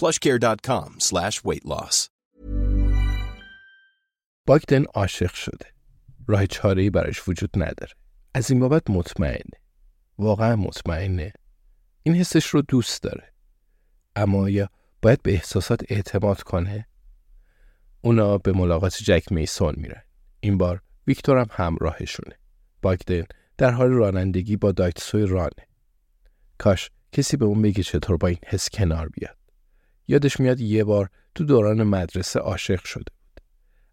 plushcare.com slash weight loss. باگدن عاشق شده. راه چاره براش وجود نداره. از این بابت مطمئنه. واقعا مطمئنه. این حسش رو دوست داره. اما یا باید به احساسات اعتماد کنه؟ اونا به ملاقات جک میسون میرن. این بار ویکتور هم همراهشونه. باگدن در حال رانندگی با دایتسوی رانه. کاش کسی به اون بگه چطور با این حس کنار بیاد. یادش میاد یه بار تو دوران مدرسه عاشق شده بود.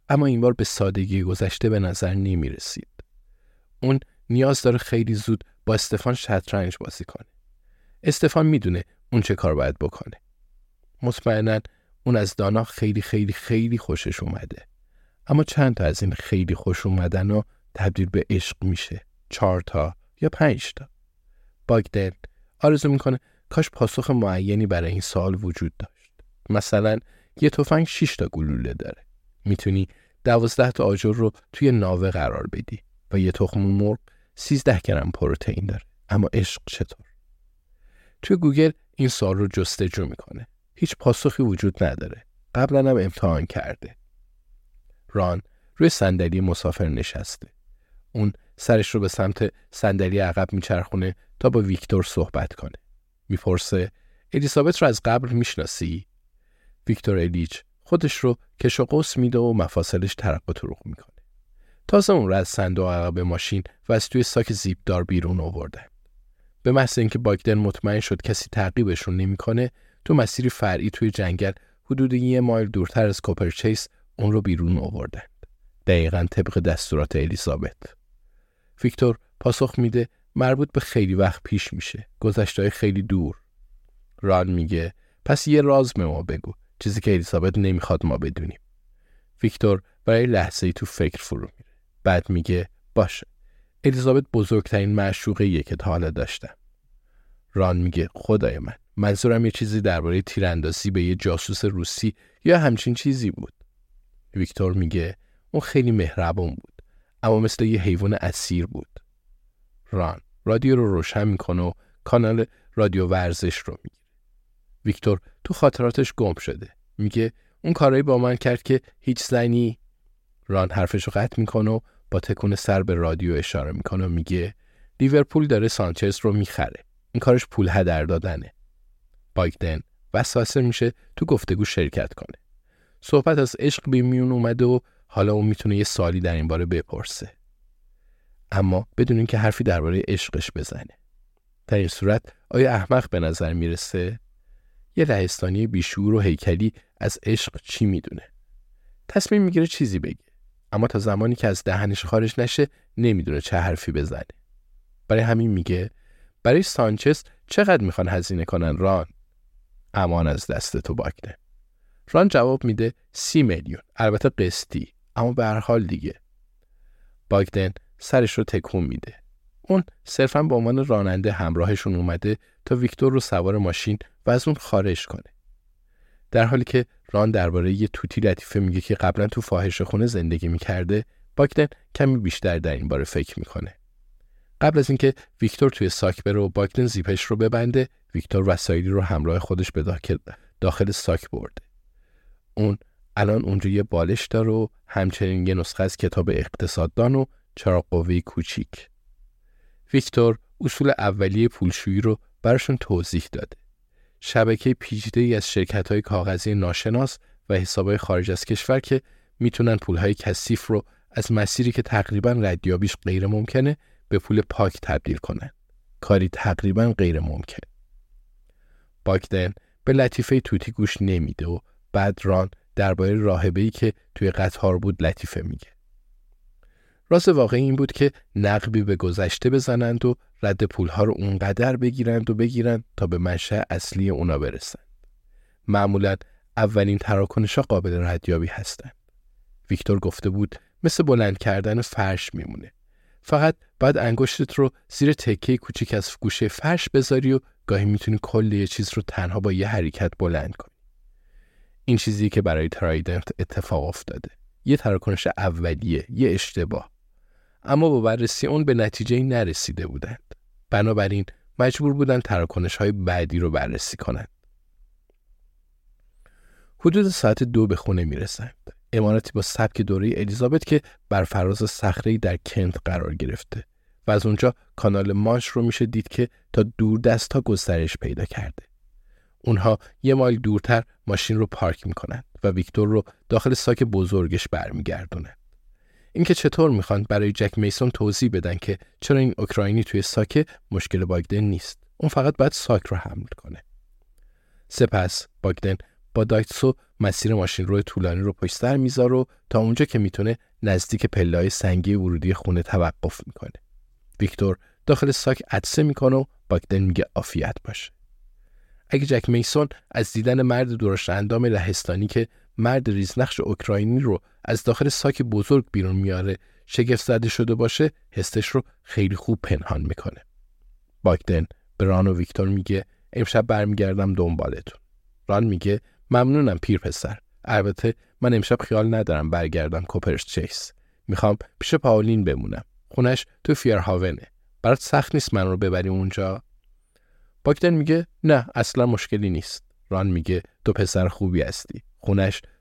اما این بار به سادگی گذشته به نظر نمی رسید. اون نیاز داره خیلی زود با استفان شطرنج بازی کنه. استفان می‌دونه اون چه کار باید بکنه. مطمئنا اون از دانا خیلی خیلی خیلی خوشش اومده. اما چند تا از این خیلی خوش اومدن و تبدیل به عشق میشه. چهار تا یا پنج تا. باگدن آرزو می‌کنه کاش پاسخ معینی برای این سال وجود داشت. مثلا یه تفنگ 6 تا گلوله داره. می‌تونی دوازده تا آجر رو توی ناوه قرار بدی و یه تخم مرغ 13 گرم پروتئین داره. اما عشق چطور؟ توی گوگل این سال رو جستجو می‌کنه. هیچ پاسخی وجود نداره. قبلا هم امتحان کرده. ران روی صندلی مسافر نشسته. اون سرش رو به سمت صندلی عقب میچرخونه تا با ویکتور صحبت کنه. می‌پرسه الیزابت رو از قبل می‌شناسی؟ ویکتور الیچ خودش رو کش و قوس میده و مفاصلش ترق و طرق می‌کنه. تازه اون رو از صندوق عقب ماشین و از توی ساک زیپدار بیرون آوردن. به محض اینکه باگدن مطمئن شد کسی تعقیبشون نمی‌کنه تو مسیری فرعی توی جنگل حدود یه مایل دورتر از کوپرچیس اون رو بیرون آوردند. دقیقا طبق دستورات الیزابت. ویکتور پاسخ میده مربوط به خیلی وقت پیش میشه. گذشته خیلی دور. ران میگه پس یه راز به ما بگو. چیزی که الیزابت نمی‌خواد ما بدونیم. ویکتور برای لحظه ای تو فکر فرو میره. بعد میگه باشه. الیزابت بزرگترین معشوقه که تا حالا داشتم. ران میگه خدای من منظورم یه چیزی درباره تیراندازی به یه جاسوس روسی یا همچین چیزی بود. ویکتور میگه اون خیلی مهربون بود اما مثل یه حیوان اسیر بود. ران رادیو رو روشن می‌کنه و کانال رادیو ورزش رو می‌گیره. ویکتور تو خاطراتش گم شده. میگه اون کارایی با من کرد که هیچ زنی ران حرفش رو قطع می‌کنه و با تکون سر به رادیو اشاره می‌کنه و میگه لیورپول داره سانچز رو می‌خره. این کارش پول هدر دادنه. باگدن وسوسه میشه تو گفتگو شرکت کنه. صحبت از عشق به میون اومده و حالا اون می‌تونه یه سالی در این باره بپرسه. اما بدون اینکه حرفی درباره عشقش بزنه. در این صورت آیا احمق به نظر می‌رسه؟ یه لهستانی بیشور و هیکلی از عشق چی می‌دونه؟ تصمیم می‌گیره چیزی بگه. اما تا زمانی که از دهنش خارج نشه نمی‌دونه چه حرفی بزنه. برای همین میگه برای سانچز چقدر می‌خوان هزینه کنن ران؟ امان از دست تو باگدن. ران جواب میده سی میلیون البته قسطی اما به هر حال دیگه. باگدن سرش رو تکون میده. اون صرفا به عنوان راننده همراهشون اومده تا ویکتور رو سوار ماشین و از اون خارج کنه. در حالی که ران درباره یه توتی لطیفه میگه که قبلا تو فاحش خونه زندگی می‌کرده باگدن کمی بیشتر در این باره فکر می‌کنه. قبل از اینکه ویکتور توی ساک بره و باگدن زیپش رو ببنده ویکتور وسایلی رو همراه خودش به داخل, داخل ساک برده. اون الان اونجا یه بالش داره و همچنین یه نسخه از کتاب اقتصاددان و چراغ قوه کوچیک. ویکتور اصول اولیه پولشویی رو براشون توضیح داده شبکه پیچیده از شرکت های کاغذی ناشناس و حسابهای خارج از کشور که می‌تونن پولهای کثیف رو از مسیری که تقریبا ردیابیش غیر ممکنه به پول پاک تبدیل کنن. کاری تقریبا غیر ممکن. باگدن به لطیفه توتی گوش نمیده و بعد ران درباره راهبه‌ای که توی قطار بود لطیفه میگه. راز واقعی این بود که نقبی به گذشته بزنند و رد پولها رو اونقدر بگیرند و بگیرند تا به منشأ اصلی اونا برسند. معمولا اولین تراکنش ها قابل ردیابی هستند. ویکتور گفته بود مثل بلند کردن فرش میمونه. فقط بعد انگشتت رو زیر تکه کوچیک از گوشه فرش بذاری و گاهی می‌تونی کل یه چیز رو تنها با یه حرکت بلند کنی. این چیزی که برای ترایدنت اتفاق افتاده. یه تراکنش اولیه، یه اشتباه. اما با بررسی اون به نتیجه نرسیده بودند. بنابراین مجبور بودند تراکنش های بعدی رو بررسی کنند. حدود ساعت دو به خونه می رسند. امارتی با سبک دوره الیزابت که بر فراز صخره در کنت قرار گرفته و از اونجا کانال مانش رو میشه دید که تا دور دست ها گسترش پیدا کرده. اونها یه مایل دورتر ماشین رو پارک می‌کنند و ویکتور رو داخل ساک بزرگش برمیگردونند. اینکه چطور می‌خوان برای جک میسون توضیح بدن که چرا این اوکراینی توی ساک مشکل باگدن نیست. اون فقط باید ساک رو حمل کنه. سپس باگدن با دایتسو مسیر ماشین روی طولانی رو پشت سر می‌ذاره تا اونجا که می‌تونه نزدیک پلای سنگی ورودی خونه توقف می‌کنه. ویکتور داخل ساک عدسه می‌کنه و باگدن میگه آفیت باشه. اگه جک میسون از دیدن مرد درشت اندام لهستانی که مرد ریزنقش اوکراینی رو از داخل ساک بزرگ بیرون میاره شگفت زده شده باشه حسش رو خیلی خوب پنهان می‌کنه. باگدن به ران و ویکتور میگه امشب برمیگردم دنبالتون. ران میگه ممنونم پیر پسر. البته من امشب خیال ندارم برگردم کوپرش چیس. می‌خوام پیش پاولین بمونم. خونش تو فیرهاونه. برات سخت نیست من رو ببری اونجا؟ باگدن میگه نه اصلا مشکلی نیست. ران میگه تو پسر خوبی هستی. خونش